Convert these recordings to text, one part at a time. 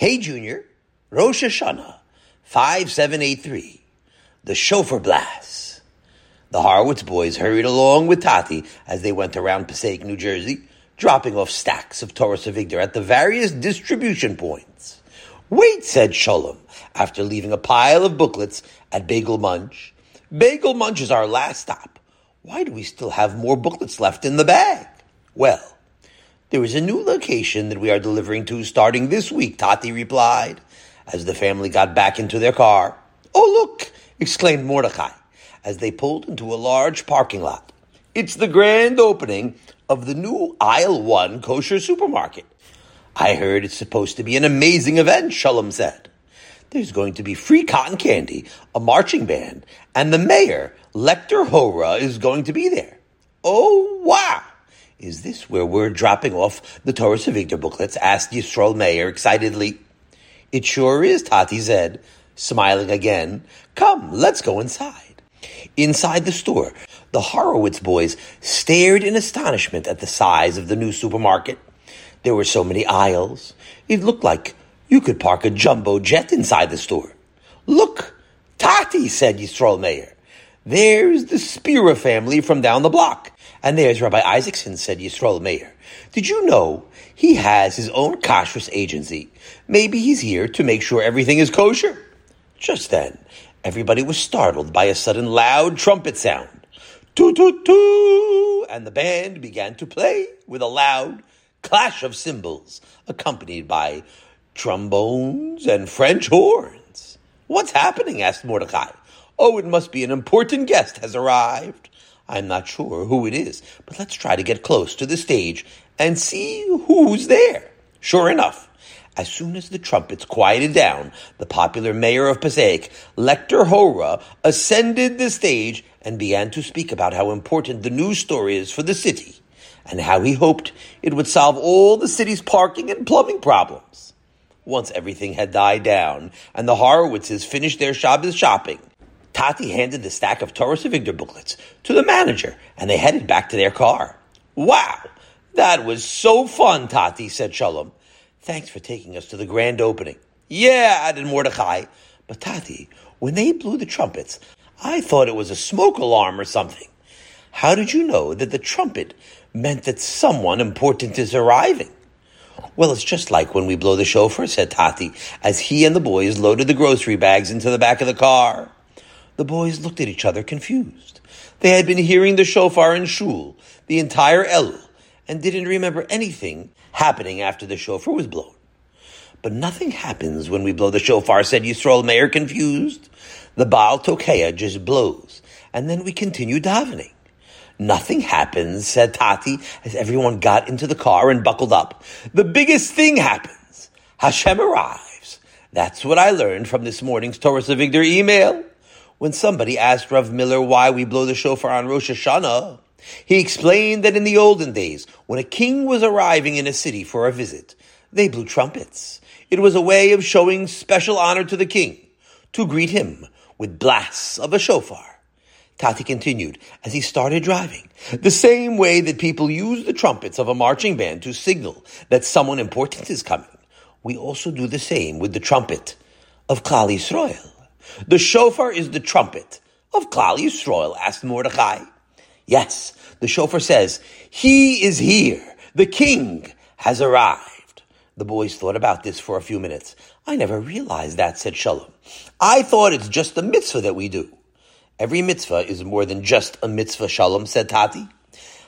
Hey Junior, Rosh Hashanah, 5783, the Shofar Blast. The Horowitz boys hurried along with Tati as they went around Passaic, New Jersey, dropping off stacks of Toras Avigdor at the various distribution points. Wait, said Sholem, after leaving a pile of booklets at Bagel Munch. Bagel Munch is our last stop. Why do we still have more booklets left in the bag? Well, there is a new location that we are delivering to starting this week, Tati replied, as the family got back into their car. Oh, look, exclaimed Mordecai, as they pulled into a large parking lot. It's the grand opening of the new Aisle 1 kosher supermarket. I heard it's supposed to be an amazing event, Shalom said. There's going to be free cotton candy, a marching band, and the mayor, Hector Lora, is going to be there. Oh, wow! Is this where we're dropping off the Toras Avigdor booklets? asked Yisrael Meir excitedly. It sure is, Tati said, smiling again. Come, let's go inside. Inside the store, the Horowitz boys stared in astonishment at the size of the new supermarket. There were so many aisles. It looked like you could park a jumbo jet inside the store. Look, Tati, said Yisrael Meir. There's the Spira family from down the block. And there's Rabbi Isaacson, said Yisrael Meir. Did you know he has his own kashrus agency? Maybe he's here to make sure everything is kosher. Just then, everybody was startled by a sudden loud trumpet sound. Toot toot toot! And the band began to play with a loud clash of cymbals, accompanied by trombones and French horns. What's happening? asked Mordecai. Oh, it must be an important guest has arrived. I'm not sure who it is, but let's try to get close to the stage and see who's there. Sure enough, as soon as the trumpets quieted down, the popular mayor of Passaic, Hector Lora, ascended the stage and began to speak about how important the news story is for the city and how he hoped it would solve all the city's parking and plumbing problems. Once everything had died down and the Horowitzes finished their Shabbos shopping, Tati handed the stack of Toras Avigdor booklets to the manager, and they headed back to their car. Wow, that was so fun, Tati, said Shalom. Thanks for taking us to the grand opening. Yeah, added Mordecai. But Tati, when they blew the trumpets, I thought it was a smoke alarm or something. How did you know that the trumpet meant that someone important is arriving? Well, it's just like when we blow the shofar, said Tati, as he and the boys loaded the grocery bags into the back of the car. The boys looked at each other confused. They had been hearing the shofar in shul, the entire Elul, and didn't remember anything happening after the shofar was blown. But nothing happens when we blow the shofar, said Yisrael Meir, confused. The Baal Tokeah just blows, and then we continue davening. Nothing happens, said Tati, as everyone got into the car and buckled up. The biggest thing happens. Hashem arrives. That's what I learned from this morning's Toras Avigdor email. When somebody asked Rav Miller why we blow the shofar on Rosh Hashanah, he explained that in the olden days, when a king was arriving in a city for a visit, they blew trumpets. It was a way of showing special honor to the king, to greet him with blasts of a shofar. Tati continued as he started driving. The same way that people use the trumpets of a marching band to signal that someone important is coming, we also do the same with the trumpet of Klal Yisrael. The shofar is the trumpet of Klal Yisrael, asked Mordechai. Yes, the shofar says, He is here. The king has arrived. The boys thought about this for a few minutes. I never realized that, said Shalom. I thought it's just a mitzvah that we do. Every mitzvah is more than just a mitzvah, Shalom, said Tati.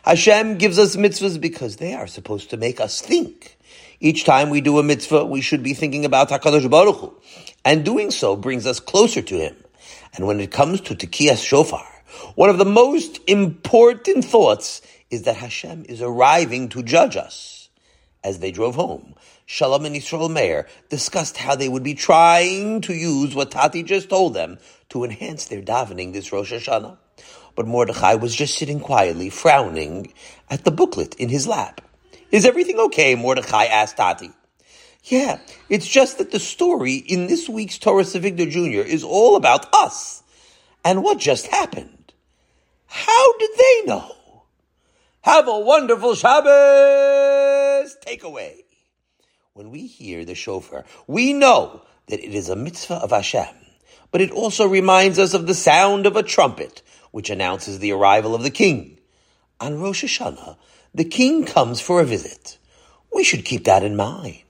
Hashem gives us mitzvahs because they are supposed to make us think. Each time we do a mitzvah, we should be thinking about HaKadosh Baruch Hu. And doing so brings us closer to Him. And when it comes to Tekiyas Shofar, one of the most important thoughts is that Hashem is arriving to judge us. As they drove home, Shalom and Yisrael Meir discussed how they would be trying to use what Tati just told them to enhance their davening this Rosh Hashanah. But Mordechai was just sitting quietly, frowning at the booklet in his lap. Is everything okay? Mordechai asked Tati. Yeah, it's just that the story in this week's Toras Avigdor Jr. is all about us and what just happened. How did they know? Have a wonderful Shabbos takeaway. When we hear the shofar, we know that it is a mitzvah of Hashem, but it also reminds us of the sound of a trumpet, which announces the arrival of the king. On Rosh Hashanah, the king comes for a visit. We should keep that in mind.